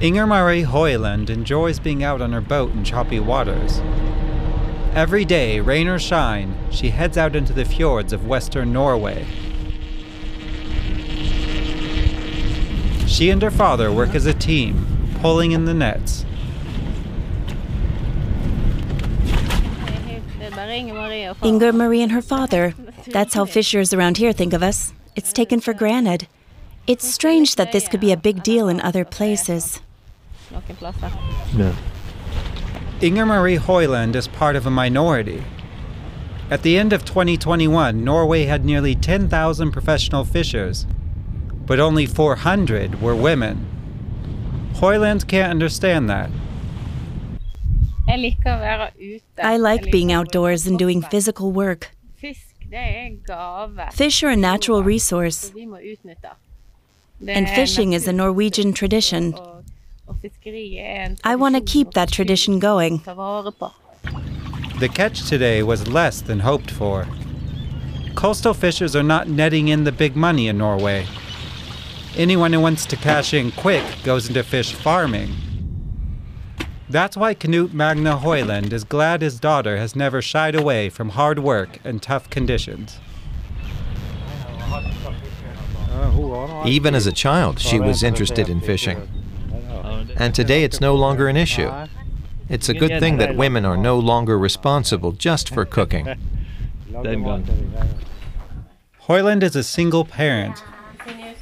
Inger Marie Hoyland enjoys being out on her boat in choppy waters. Every day, rain or shine, she heads out into the fjords of western Norway. She and her father work as a team, pulling in the nets. Inger Marie and her father. That's how fishers around here think of us. It's taken for granted. It's strange that this could be a big deal in other places. No. Inger Marie Hoyland is part of a minority. At the end of 2021, Norway had nearly 10,000 professional fishers, but only 400 were women. Hoyland can't understand that. I like being outdoors and doing physical work. Fish are a natural resource, and fishing is a Norwegian tradition. I want to keep that tradition going. The catch today was less than hoped for. Coastal fishers are not netting in the big money in Norway. Anyone who wants to cash in quick goes into fish farming. That's why Knut Magne Hoyland is glad his daughter has never shied away from hard work and tough conditions. Even as a child, she was interested in fishing. And today it's no longer an issue. It's a good thing that women are no longer responsible just for cooking. Hoyland is a single parent.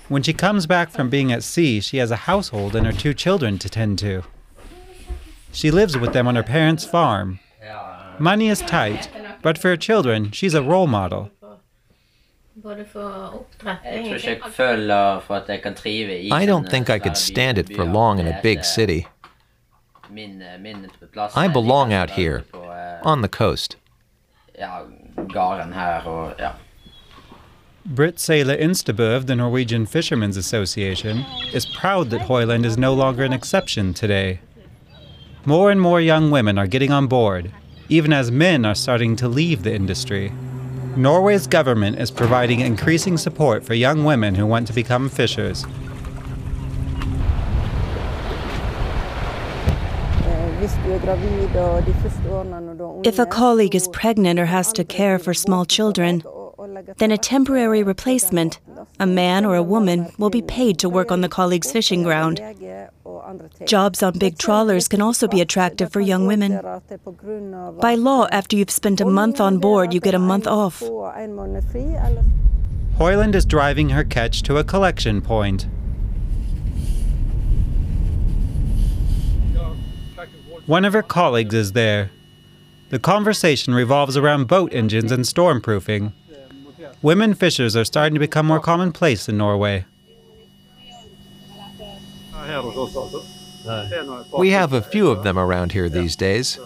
When she comes back from being at sea, she has a household and her two children to tend to. She lives with them on her parents' farm. Money is tight, but for her children, she's a role model. I don't think I could stand it for long in a big city. I belong out here, on the coast. Britt Sela Instabø of the Norwegian Fishermen's Association is proud that Hoyland is no longer an exception today. More and more young women are getting on board, even as men are starting to leave the industry. Norway's government is providing increasing support for young women who want to become fishers. If a colleague is pregnant or has to care for small children, then a temporary replacement, a man or a woman, will be paid to work on the colleague's fishing ground. Jobs on big trawlers can also be attractive for young women. By law, after you've spent a month on board, you get a month off. Hoyland is driving her catch to a collection point. One of her colleagues is there. The conversation revolves around boat engines and stormproofing. Women fishers are starting to become more commonplace in Norway. We have a few of them around here these days.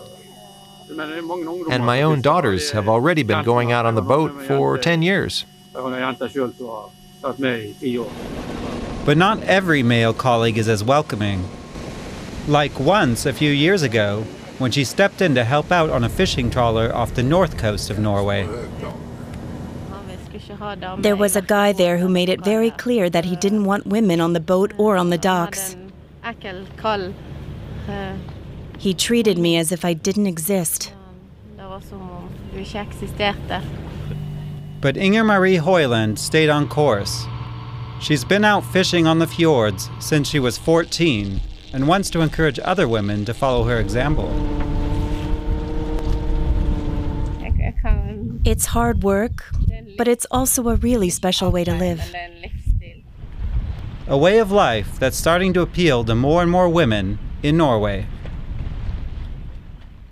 And my own daughters have already been going out on the boat for 10 years. But not every male colleague is as welcoming. Like once a few years ago, when she stepped in to help out on a fishing trawler off the north coast of Norway. There was a guy there who made it very clear that he didn't want women on the boat or on the docks. He treated me as if I didn't exist. But Inger Marie Hoyland stayed on course. She's been out fishing on the fjords since she was 14 and wants to encourage other women to follow her example. It's hard work, but it's also a really special way to live. A way of life that's starting to appeal to more and more women in Norway.